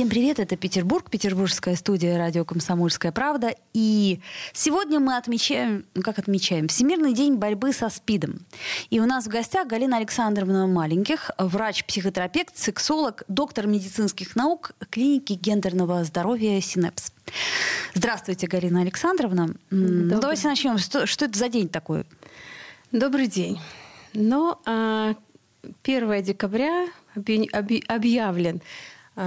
Всем привет, это Петербург, петербургская студия радио «Комсомольская правда». И сегодня мы отмечаем, ну как отмечаем, Всемирный день борьбы со СПИДом. И у нас в гостях Галина Александровна Маленьких, врач-психотерапевт, сексолог, доктор медицинских наук клиники гендерного здоровья «Синепс». Здравствуйте, Галина Александровна. Ну, давайте начнем. Что, что это за день такой? Добрый день. Ну, 1 а, декабря объявлен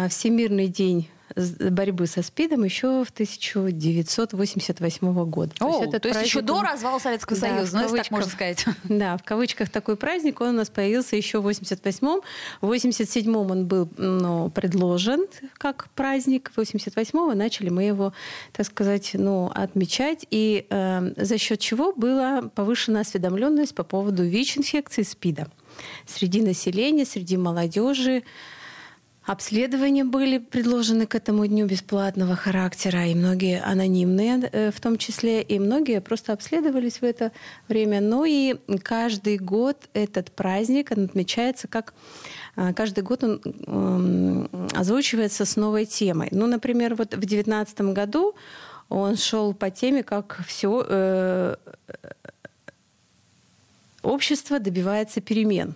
Всемирный день борьбы со СПИДом еще в 1988 года. О, то есть, то есть еще до развала Советского да, Союза, ну, так можно сказать. Да, в кавычках такой праздник, он у нас появился еще в 88-м. В 87-м он был ну, предложен как праздник, в 88-го начали мы его, так сказать, ну, отмечать, и э, за счет чего была повышена осведомленность по поводу ВИЧ-инфекции СПИДа среди населения, среди молодежи, Обследования были предложены к этому дню бесплатного характера, и многие анонимные э, в том числе, и многие просто обследовались в это время. Ну и каждый год этот праздник он отмечается как э, каждый год он эм, озвучивается с новой темой. Ну, например, вот в 2019 году он шел по теме, как все э, общество добивается перемен.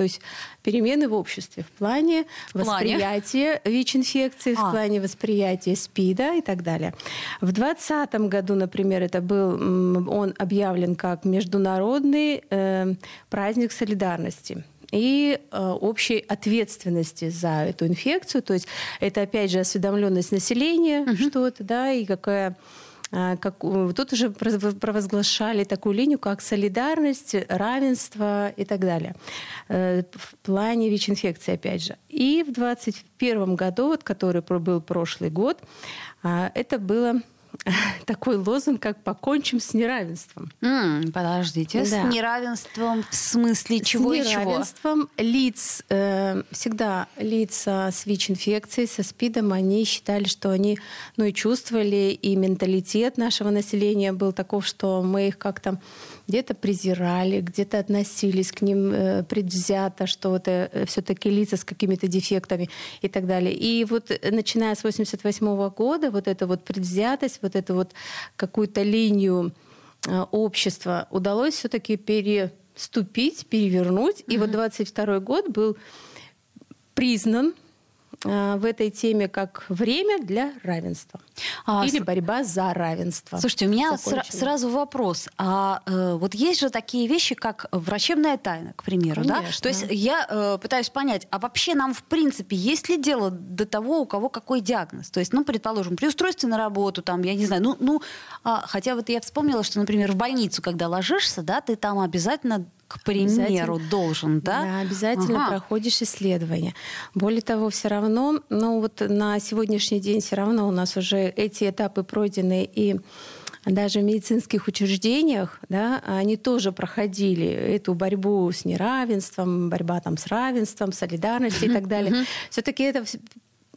То есть перемены в обществе в плане, в плане? восприятия ВИЧ-инфекции, а. в плане восприятия СПИДа и так далее. В 2020 году, например, это был, он объявлен как Международный э, праздник солидарности и э, общей ответственности за эту инфекцию. То есть это, опять же, осведомленность населения, угу. что это, да, и какая как, тут уже провозглашали такую линию, как солидарность, равенство и так далее. Э, в плане ВИЧ-инфекции, опять же. И в 2021 году, вот, который был прошлый год, а, это было такой лозунг, как «покончим с неравенством». Mm, подождите, да. с неравенством в смысле чего и чего? С неравенством лиц, э, всегда лица с ВИЧ-инфекцией, со СПИДом, они считали, что они, ну и чувствовали, и менталитет нашего населения был таков, что мы их как-то где-то презирали, где-то относились к ним э, предвзято, что это э, все-таки лица с какими-то дефектами и так далее. И вот э, начиная с 88 года вот эта вот предвзятость, вот эту вот какую-то линию общества удалось все-таки переступить, перевернуть. Mm-hmm. И вот 22 год был признан Э, в этой теме как время для равенства а, или с... борьба за равенство. Слушайте, у меня сра- сразу вопрос. А э, вот есть же такие вещи, как врачебная тайна, к примеру, Конечно. да? То есть я э, пытаюсь понять, а вообще нам в принципе есть ли дело до того, у кого какой диагноз? То есть, ну, предположим, при устройстве на работу, там, я не знаю, ну, ну, а, хотя вот я вспомнила, что, например, в больницу, когда ложишься, да, ты там обязательно к примеру, должен, да? Да, обязательно ага. проходишь исследование. Более того, все равно, ну вот на сегодняшний день все равно у нас уже эти этапы пройдены и даже в медицинских учреждениях, да, они тоже проходили эту борьбу с неравенством, борьба там с равенством, солидарностью и так далее. Все-таки это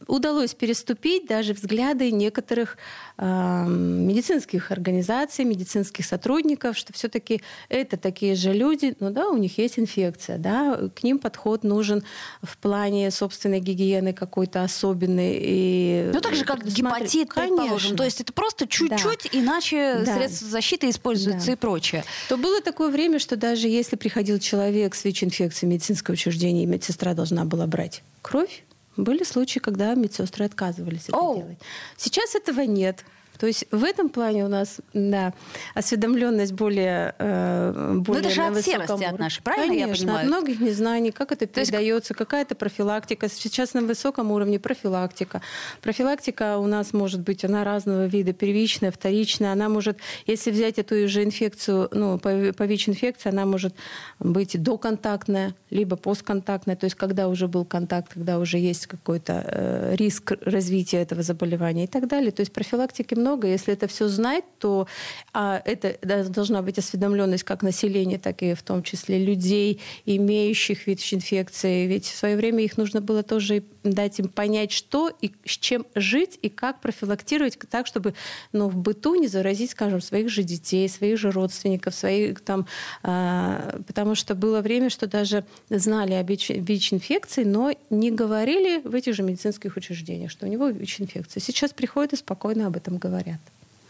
удалось переступить даже взгляды некоторых э, медицинских организаций, медицинских сотрудников, что все-таки это такие же люди, ну да, у них есть инфекция, да, к ним подход нужен в плане собственной гигиены какой-то особенный. И ну так же, как гепатит, предположим. То есть это просто чуть-чуть, да. иначе да. средства защиты используются да. и прочее. То было такое время, что даже если приходил человек с ВИЧ-инфекцией медицинское учреждение, медсестра должна была брать кровь, были случаи, когда медсестры отказывались это oh. делать. Сейчас этого нет. То есть в этом плане у нас да, осведомленность более, э, более Но это же от серости от нашей, правильно Конечно, я понимаю? от многих незнаний, как это передается, есть... какая-то профилактика. Сейчас на высоком уровне профилактика. Профилактика у нас может быть, она разного вида, первичная, вторичная. Она может, если взять эту же инфекцию, ну, по ВИЧ-инфекции, она может быть доконтактная, либо постконтактная, то есть когда уже был контакт, когда уже есть какой-то э, риск развития этого заболевания и так далее. То есть профилактики много много. Если это все знать, то а, это должна быть осведомленность как населения, так и в том числе людей, имеющих ВИЧ-инфекции. Ведь в свое время их нужно было тоже дать им понять, что и с чем жить, и как профилактировать так, чтобы ну, в быту не заразить, скажем, своих же детей, своих же родственников, своих там... А, потому что было время, что даже знали о ВИЧ-инфекции, но не говорили в этих же медицинских учреждениях, что у него ВИЧ-инфекция. Сейчас приходят и спокойно об этом говорят.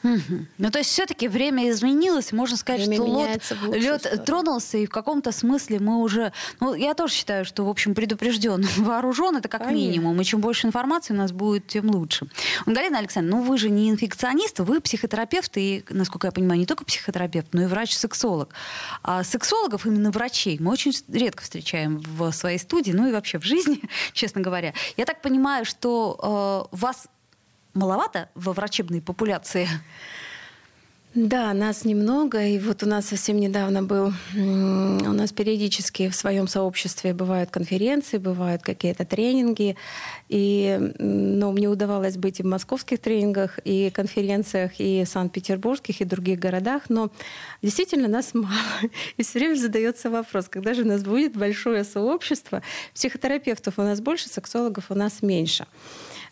Угу. Ну, то есть все-таки время изменилось, можно сказать, время что лед, лед тронулся, и в каком-то смысле мы уже... Ну, я тоже считаю, что, в общем, предупрежден, вооружен, это как Конечно. минимум, и чем больше информации у нас будет, тем лучше. Галина Александровна, ну вы же не инфекционист, вы психотерапевт, и, насколько я понимаю, не только психотерапевт, но и врач-сексолог. А сексологов, именно врачей, мы очень редко встречаем в своей студии, ну и вообще в жизни, честно говоря. Я так понимаю, что э, вас маловато во врачебной популяции? Да, нас немного. И вот у нас совсем недавно был... У нас периодически в своем сообществе бывают конференции, бывают какие-то тренинги. И ну, мне удавалось быть и в московских тренингах, и конференциях, и в Санкт-Петербургских, и других городах. Но действительно нас мало. И все время задается вопрос, когда же у нас будет большое сообщество? Психотерапевтов у нас больше, сексологов у нас меньше.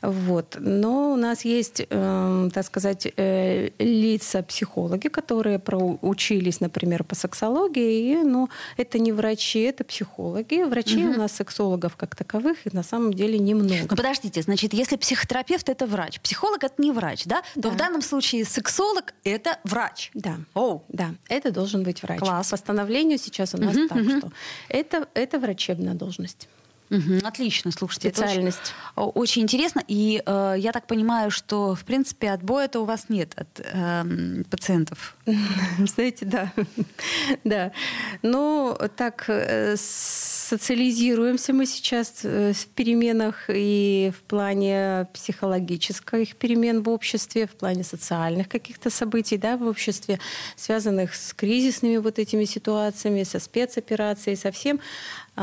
Вот. Но у нас есть, э, так сказать, э, лица-психологи, которые проучились, например, по сексологии. И, ну, это не врачи, это психологи. Врачей угу. у нас сексологов как таковых и на самом деле немного. Ну, подождите, значит, если психотерапевт это врач, психолог это не врач, да? да. То в данном случае сексолог это врач. Да. О, да, это должен быть врач. Класс. По постановлению сейчас у нас угу, так, угу. что это, это врачебная должность. Угу, отлично, слушайте. Специальность. очень, очень интересно. И э, я так понимаю, что, в принципе, отбоя-то у вас нет от э, пациентов. Знаете, да. да. Ну, так э, социализируемся мы сейчас э, в переменах и в плане психологических перемен в обществе, в плане социальных каких-то событий да, в обществе, связанных с кризисными вот этими ситуациями, со спецоперацией, со всем.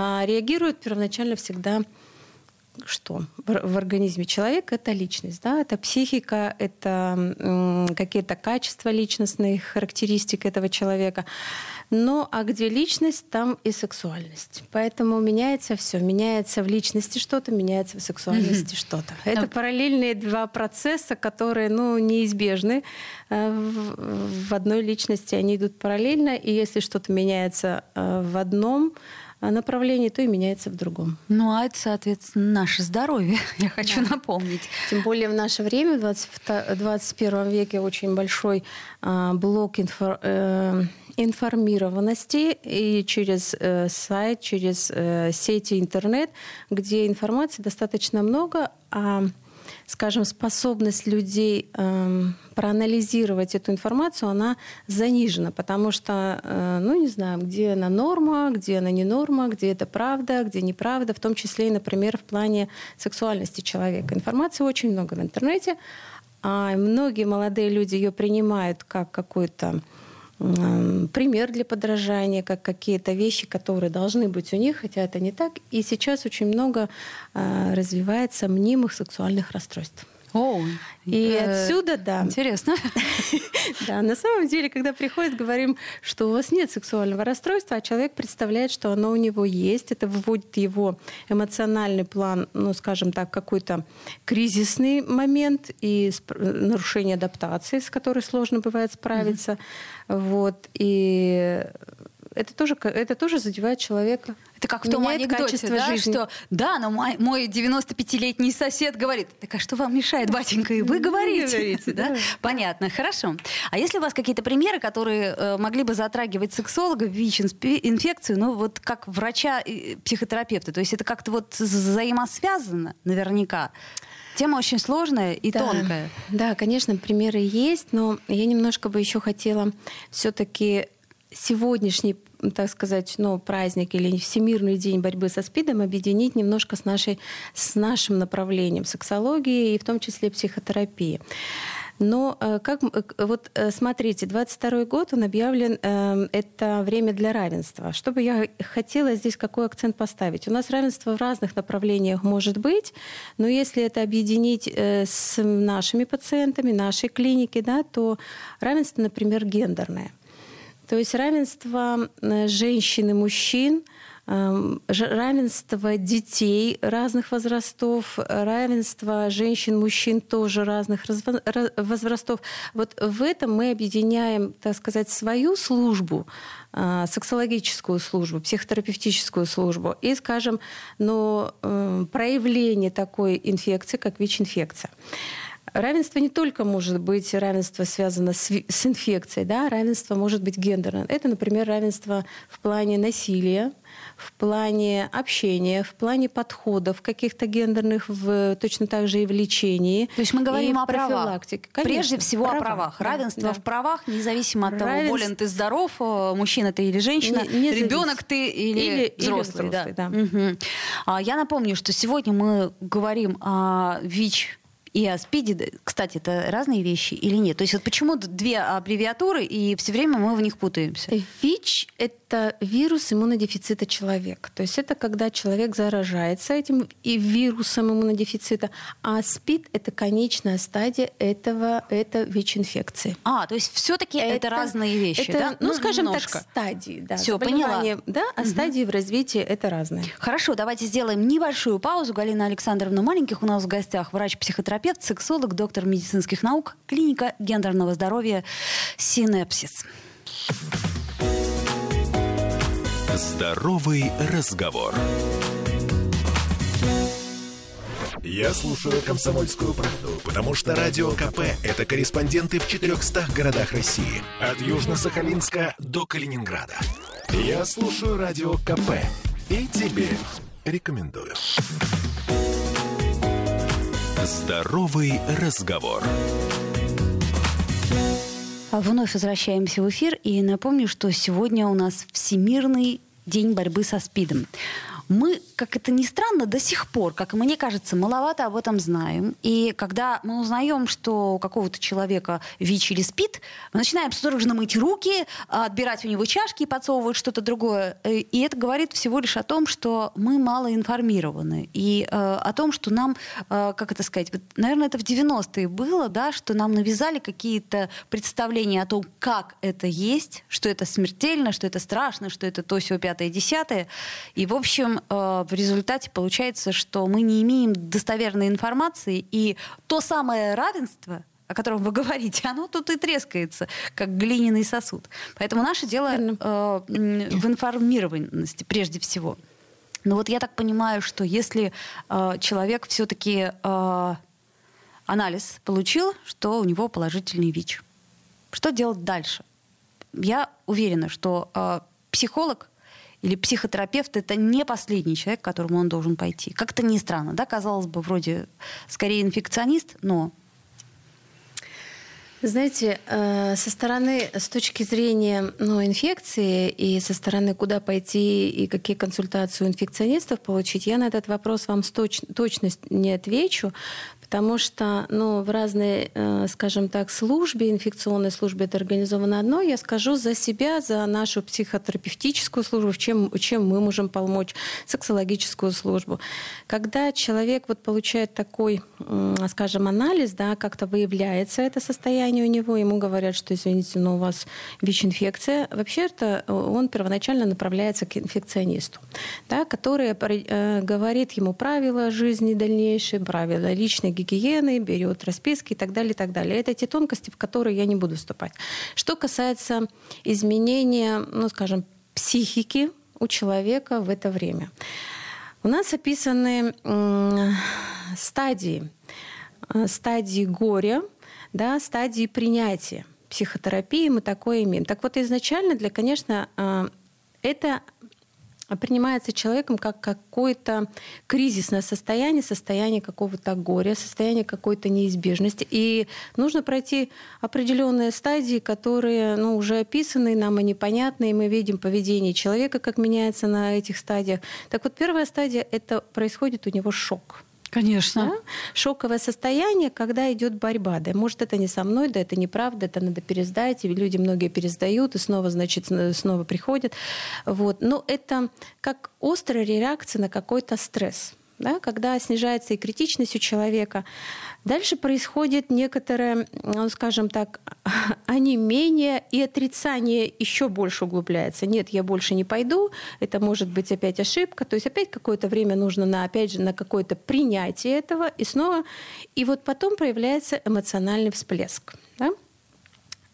А реагируют первоначально всегда что в, организме человека это личность, да, это психика, это какие-то качества личностные, характеристики этого человека. Но а где личность, там и сексуальность. Поэтому меняется все. Меняется в личности что-то, меняется в сексуальности mm-hmm. что-то. Это okay. параллельные два процесса, которые ну, неизбежны. Э, в, в одной личности они идут параллельно, и если что-то меняется э, в одном, направлении, то и меняется в другом. Ну, а это, соответственно, наше здоровье, я хочу да. напомнить. Тем более в наше время, в 21 веке, очень большой а, блок инфо, э, информированности и через э, сайт, через э, сети интернет, где информации достаточно много, а скажем, способность людей э, проанализировать эту информацию, она занижена, потому что, э, ну, не знаю, где она норма, где она не норма, где это правда, где неправда, в том числе и, например, в плане сексуальности человека. Информации очень много в интернете, а многие молодые люди ее принимают как какой-то пример для подражания, как какие-то вещи, которые должны быть у них, хотя это не так. И сейчас очень много а, развивается мнимых сексуальных расстройств. О, и э, отсюда, да. Интересно. да, на самом деле, когда приходит, говорим, что у вас нет сексуального расстройства, а человек представляет, что оно у него есть. Это выводит его эмоциональный план, ну, скажем так, какой-то кризисный момент и нарушение адаптации, с которой сложно бывает справиться. Mm-hmm. Вот. И это тоже, это тоже задевает человека. Это как в том Меняет анекдоте, да, жизни. что да, но мой, мой 95-летний сосед говорит, так а что вам мешает, батенька, и вы говорите. говорите да? Понятно, хорошо. А если у вас какие-то примеры, которые э, могли бы затрагивать сексолога, ВИЧ-инфекцию, ну вот как врача и психотерапевта, то есть это как-то вот взаимосвязано наверняка? Тема очень сложная и да, тонкая. Да, конечно, примеры есть, но я немножко бы еще хотела все-таки сегодняшний, так сказать, ну, праздник или Всемирный день борьбы со СПИДом объединить немножко с, нашей, с нашим направлением сексологии и в том числе психотерапии. Но э, как вот смотрите, 22 год он объявлен э, это время для равенства. Что бы я хотела здесь какой акцент поставить? У нас равенство в разных направлениях может быть, но если это объединить э, с нашими пациентами, нашей клиники, да, то равенство, например, гендерное. То есть равенство женщин и мужчин – Эм, равенство детей разных возрастов, равенство женщин, мужчин тоже разных возрастов. Вот в этом мы объединяем, так сказать, свою службу, э, сексологическую службу, психотерапевтическую службу и, скажем, ну, э, проявление такой инфекции, как ВИЧ-инфекция. Равенство не только может быть равенство связано с, с инфекцией, да, равенство может быть гендерным. Это, например, равенство в плане насилия, в плане общения, в плане подходов каких-то гендерных, в, точно так же и в лечении. То есть мы говорим о правах. Прежде всего права. о правах. Равенство да. в правах, независимо от того, болен ты здоров, э, мужчина ты или женщина, не, не ребенок ты или, или взрослый. Или взрослый да. Да. Угу. Я напомню, что сегодня мы говорим о ВИЧ и о СПИДе, кстати, это разные вещи или нет? То есть вот почему две аббревиатуры, и все время мы в них путаемся? ВИЧ — это вирус иммунодефицита человека. То есть это когда человек заражается этим и вирусом иммунодефицита, а СПИД — это конечная стадия этого, это ВИЧ-инфекции. А, то есть все-таки это, это разные вещи, это, да? Ну, ну скажем немножко. так, стадии. Да, Все, поняла. Да, а угу. стадии в развитии — это разные. Хорошо, давайте сделаем небольшую паузу. Галина Александровна Маленьких у нас в гостях, врач-психотерапевт, сексолог, доктор медицинских наук, клиника гендерного здоровья «Синепсис». Здоровый разговор. Я слушаю «Комсомольскую правду», потому что «Радио КП» — это корреспонденты в 400 городах России. От Южно-Сахалинска до Калининграда. Я слушаю «Радио КП» и тебе рекомендую. Здоровый разговор. Вновь возвращаемся в эфир и напомню, что сегодня у нас Всемирный день борьбы со СПИДом мы, как это ни странно, до сих пор, как мне кажется, маловато об этом знаем. И когда мы узнаем, что у какого-то человека ВИЧ или СПИД, мы начинаем судорожно мыть руки, отбирать у него чашки и подсовывать что-то другое. Э, и это говорит всего лишь о том, что мы мало информированы. И э, о том, что нам, э, как это сказать, вот, наверное, это в 90-е было, да, что нам навязали какие-то представления о том, как это есть, что это смертельно, что это страшно, что это то, все пятое, десятое. И, в общем, э, в результате получается, что мы не имеем достоверной информации, и то самое равенство, о котором вы говорите, оно тут и трескается, как глиняный сосуд. Поэтому наше дело э, в информированности прежде всего. Но вот я так понимаю, что если э, человек все-таки э, анализ получил, что у него положительный ВИЧ, что делать дальше? Я уверена, что э, психолог или психотерапевт это не последний человек, к которому он должен пойти. Как-то не странно, да, казалось бы, вроде скорее инфекционист, но знаете, э, со стороны, с точки зрения ну, инфекции и со стороны, куда пойти и какие консультации у инфекционистов получить, я на этот вопрос вам с точ точность не отвечу, потому что ну, в разной, э, скажем так, службе, инфекционной службе это организовано одно. Я скажу за себя, за нашу психотерапевтическую службу, чем, чем мы можем помочь, сексологическую службу. Когда человек вот получает такой, скажем, анализ, да, как-то выявляется это состояние у него, ему говорят, что, извините, но у вас ВИЧ-инфекция, вообще-то э, он первоначально направляется к инфекционисту, да, который э, говорит ему правила жизни дальнейшие, правила личной гигиены, берет расписки и так далее, и так далее. Это те тонкости, в которые я не буду вступать. Что касается изменения, ну, скажем, психики у человека в это время. У нас описаны стадии, э, стадии горя, да, стадии принятия. Психотерапии мы такое имеем. Так вот, изначально, для, конечно, э, это принимается человеком как какое-то кризисное состояние, состояние какого-то горя, состояние какой-то неизбежности. И нужно пройти определенные стадии, которые ну, уже описаны, нам они понятны, и мы видим поведение человека, как меняется на этих стадиях. Так вот, первая стадия — это происходит у него шок. Конечно. Да? Шоковое состояние, когда идет борьба. Да, может, это не со мной, да, это неправда, это надо пересдать. И люди многие пересдают, и снова, значит, снова приходят. Вот. Но это как острая реакция на какой-то стресс да, когда снижается и критичность у человека. Дальше происходит некоторое, ну, скажем так, онемение и отрицание еще больше углубляется. Нет, я больше не пойду, это может быть опять ошибка. То есть опять какое-то время нужно на, опять же, на какое-то принятие этого, и снова. И вот потом проявляется эмоциональный всплеск. Да?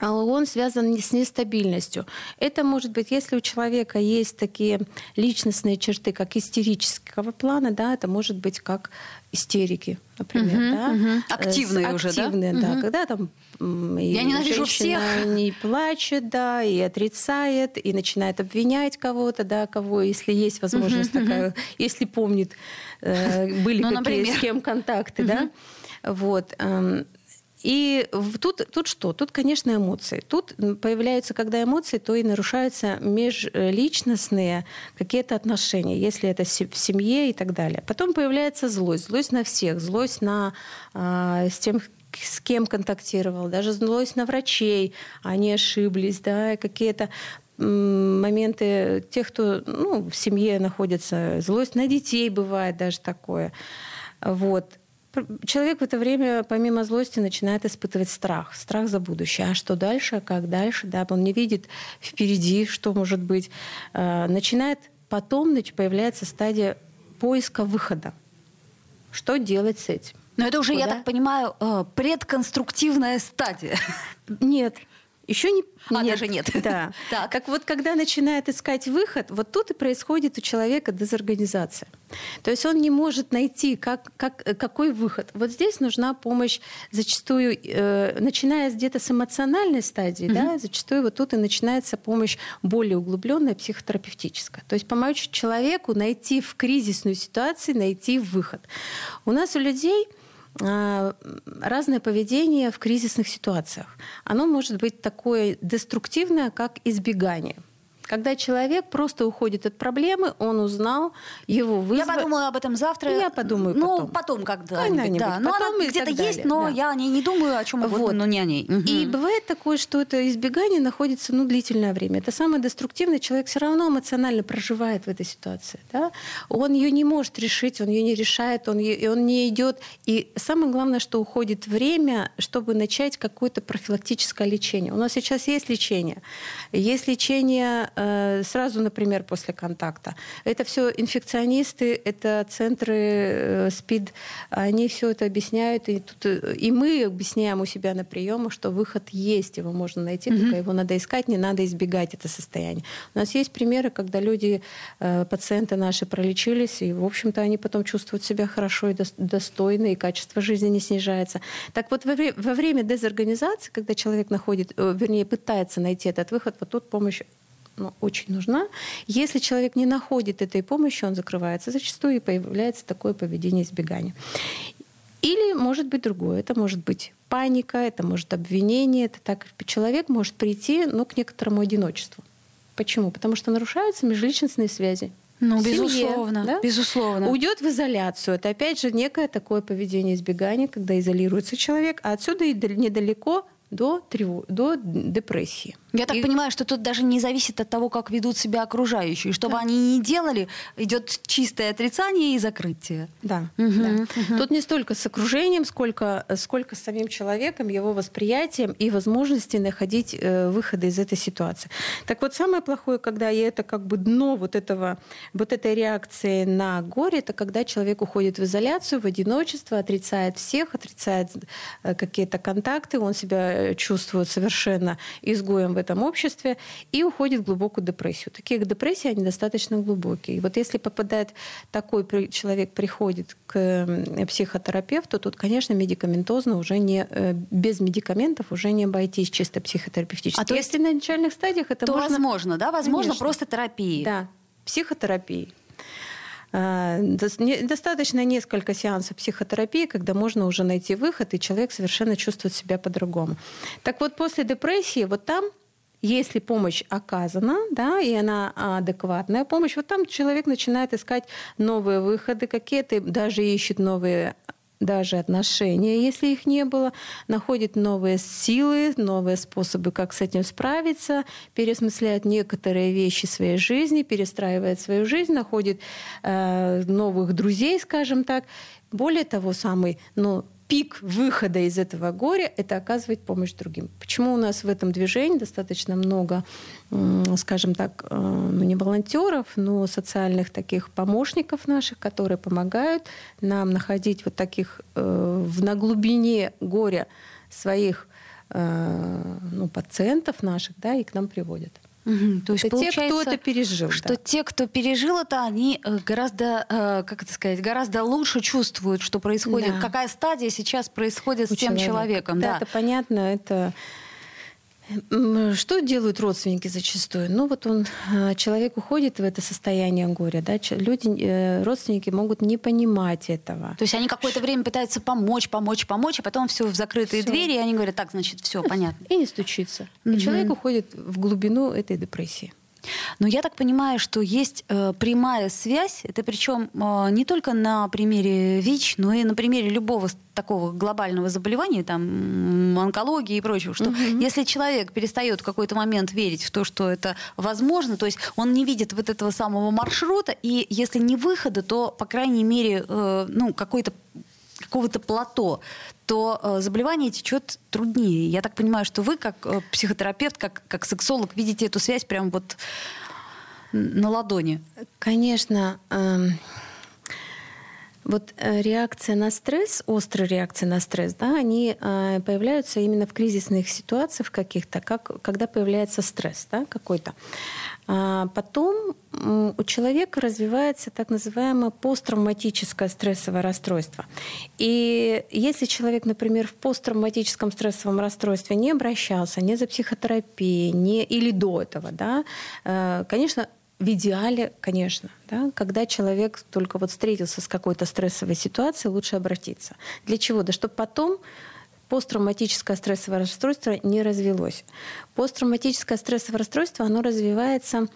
А он связан с нестабильностью. Это может быть, если у человека есть такие личностные черты, как истерического плана, да, это может быть как истерики, например, угу, да, угу. активные С, уже, активные, да, да, угу. когда там я ненавижу всех, не плачет, да, и отрицает, и начинает обвинять кого-то, да, кого, если есть возможность угу, такая, угу. если помнит, э, были ну, какие например. с кем контакты, угу. да, вот. Э, и тут, тут что? Тут, конечно, эмоции. Тут появляются, когда эмоции, то и нарушаются межличностные какие-то отношения, если это в семье и так далее. Потом появляется злость. Злость на всех. Злость на, а, с тем, с кем контактировал, даже злость на врачей, они ошиблись, да, какие-то моменты тех, кто ну, в семье находится, злость на детей бывает даже такое. Вот человек в это время, помимо злости, начинает испытывать страх. Страх за будущее. А что дальше? Как дальше? Да, он не видит впереди, что может быть. Э, начинает потом появляется стадия поиска выхода. Что делать с этим? Но это уже, Куда? я так понимаю, э, предконструктивная стадия. Нет, еще не... А, нет. даже нет. Да. так. Как вот когда начинает искать выход, вот тут и происходит у человека дезорганизация. То есть он не может найти, как, как, какой выход. Вот здесь нужна помощь зачастую, э, начиная где-то с эмоциональной стадии, угу. да, зачастую вот тут и начинается помощь более углубленная, психотерапевтическая. То есть помочь человеку найти в кризисной ситуации, найти выход. У нас у людей разное поведение в кризисных ситуациях. Оно может быть такое деструктивное, как избегание – когда человек просто уходит от проблемы, он узнал его вызов. Я подумаю об этом завтра. Я подумаю ну, потом. Ну, потом когда-нибудь. когда да. Но потом она где-то есть, но да. я о ней не думаю, о чем угодно, вот. но не о ней. Угу. И бывает такое, что это избегание находится ну, длительное время. Это самый деструктивный человек все равно эмоционально проживает в этой ситуации. Да? Он ее не может решить, он ее не решает, он, и он не идет. И самое главное, что уходит время, чтобы начать какое-то профилактическое лечение. У нас сейчас есть лечение. Есть лечение Э, сразу, например, после контакта. Это все инфекционисты, это центры э, СПИД, они все это объясняют, и, тут, э, и мы объясняем у себя на приемах, что выход есть, его можно найти, mm-hmm. только его надо искать, не надо избегать это состояние. У нас есть примеры, когда люди, пациенты наши пролечились, и, в общем-то, они потом чувствуют себя хорошо и достойно, и качество жизни не снижается. Так вот, во, во время дезорганизации, когда человек находит, вернее, пытается найти этот выход, вот тут помощь ну, очень нужна. Если человек не находит этой помощи, он закрывается зачастую и появляется такое поведение избегания. Или может быть другое. Это может быть паника, это может обвинение. Это так человек может прийти, но к некоторому одиночеству. Почему? Потому что нарушаются межличностные связи. Ну, семье, безусловно, да? безусловно. Уйдет в изоляцию. Это опять же некое такое поведение избегания, когда изолируется человек, а отсюда и недалеко до, тревог, до депрессии. Я так и... понимаю, что тут даже не зависит от того, как ведут себя окружающие. Что бы они ни делали, идет чистое отрицание и закрытие. Да. Угу, да. Угу. Тут не столько с окружением, сколько, сколько с самим человеком, его восприятием и возможностью находить э, выходы из этой ситуации. Так вот, самое плохое, когда и это как бы дно вот, этого, вот этой реакции на горе, это когда человек уходит в изоляцию, в одиночество, отрицает всех, отрицает э, какие-то контакты, он себя чувствует совершенно изгоем в этом обществе и уходит в глубокую депрессию. Такие депрессии, они достаточно глубокие. И вот если попадает такой человек, приходит к психотерапевту, тут, конечно, медикаментозно уже не, э, без медикаментов уже не обойтись чисто психотерапевтически. А то если на начальных стадиях это то можно... возможно, да? Возможно, конечно. просто терапии. Да, психотерапии. А, достаточно несколько сеансов психотерапии, когда можно уже найти выход, и человек совершенно чувствует себя по-другому. Так вот, после депрессии, вот там если помощь оказана, да, и она адекватная помощь, вот там человек начинает искать новые выходы, какие-то даже ищет новые даже отношения, если их не было, находит новые силы, новые способы, как с этим справиться, переосмысляет некоторые вещи своей жизни, перестраивает свою жизнь, находит э, новых друзей, скажем так. Более того, самый ну, пик выхода из этого горя – это оказывать помощь другим. Почему у нас в этом движении достаточно много, скажем так, э, ну не волонтеров, но социальных таких помощников наших, которые помогают нам находить вот таких э, в на глубине горя своих э, ну, пациентов наших, да, и к нам приводят. Угу, то есть это те, кто это пережил. Что да. те, кто пережил это, они э, гораздо, э, как это сказать, гораздо лучше чувствуют, что происходит, да. какая стадия сейчас происходит У с тем человека. человеком. Да, да, это понятно, это что делают родственники зачастую? Ну вот он, а, человек уходит в это состояние горя, да, люди, э, родственники могут не понимать этого. То есть они какое-то время пытаются помочь, помочь, помочь, а потом все в закрытые всё. двери, и они говорят, так, значит, все, понятно. И не стучится. И человек уходит в глубину этой депрессии. Но я так понимаю, что есть э, прямая связь, это причем э, не только на примере ВИЧ, но и на примере любого такого глобального заболевания, там, онкологии и прочего, что угу. если человек перестает в какой-то момент верить в то, что это возможно, то есть он не видит вот этого самого маршрута, и если не выхода, то, по крайней мере, э, ну, какой-то какого-то плато, то э, заболевание течет труднее. Я так понимаю, что вы, как э, психотерапевт, как, как сексолог, видите эту связь прямо вот на ладони. Конечно. Э, вот э, реакция на стресс, острая реакция на стресс, да, они э, появляются именно в кризисных ситуациях каких-то, как, когда появляется стресс да, какой-то. А потом у человека развивается так называемое посттравматическое стрессовое расстройство. И если человек, например, в посттравматическом стрессовом расстройстве не обращался, не за психотерапией, не, или до этого, да, э, конечно, в идеале, конечно, да, когда человек только вот встретился с какой-то стрессовой ситуацией, лучше обратиться. Для чего? Да чтобы потом посттравматическое стрессовое расстройство не развелось. Посттравматическое стрессовое расстройство, оно развивается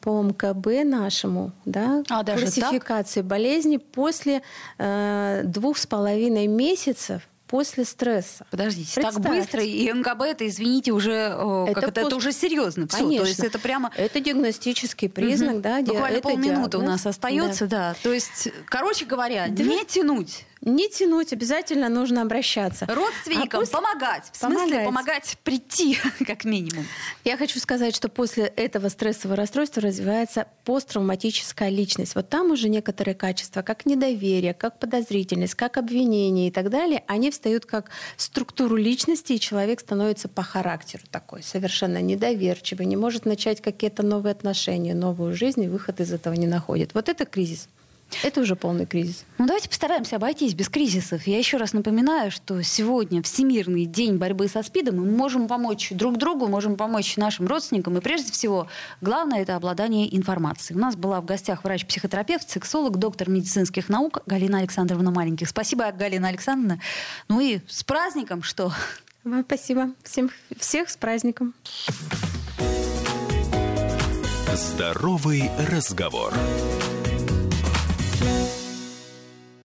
по МКБ нашему, да, а, классификации так? болезни после э, двух с половиной месяцев после стресса. Подождите, Представьте. так быстро, и МКБ это, извините, уже это, как это, пост... это уже серьезно. Все, Конечно. То есть это прямо... Это диагностический признак, угу. да. Буквально это полминуты диагноз. у нас остается, да. да. То есть, короче говоря, да. не тянуть не тянуть, обязательно нужно обращаться. Родственникам а после... помогать. В смысле помогать. помогать прийти, как минимум. Я хочу сказать, что после этого стрессового расстройства развивается посттравматическая личность. Вот там уже некоторые качества, как недоверие, как подозрительность, как обвинение и так далее, они встают как структуру личности, и человек становится по характеру такой, совершенно недоверчивый, не может начать какие-то новые отношения, новую жизнь, и выход из этого не находит. Вот это кризис. Это уже полный кризис. Ну, давайте постараемся обойтись без кризисов. Я еще раз напоминаю, что сегодня Всемирный день борьбы со СПИДом. Мы можем помочь друг другу, можем помочь нашим родственникам. И прежде всего, главное – это обладание информацией. У нас была в гостях врач-психотерапевт, сексолог, доктор медицинских наук Галина Александровна Маленьких. Спасибо, Галина Александровна. Ну и с праздником, что? Вам спасибо. Всем, всех с праздником. Здоровый разговор.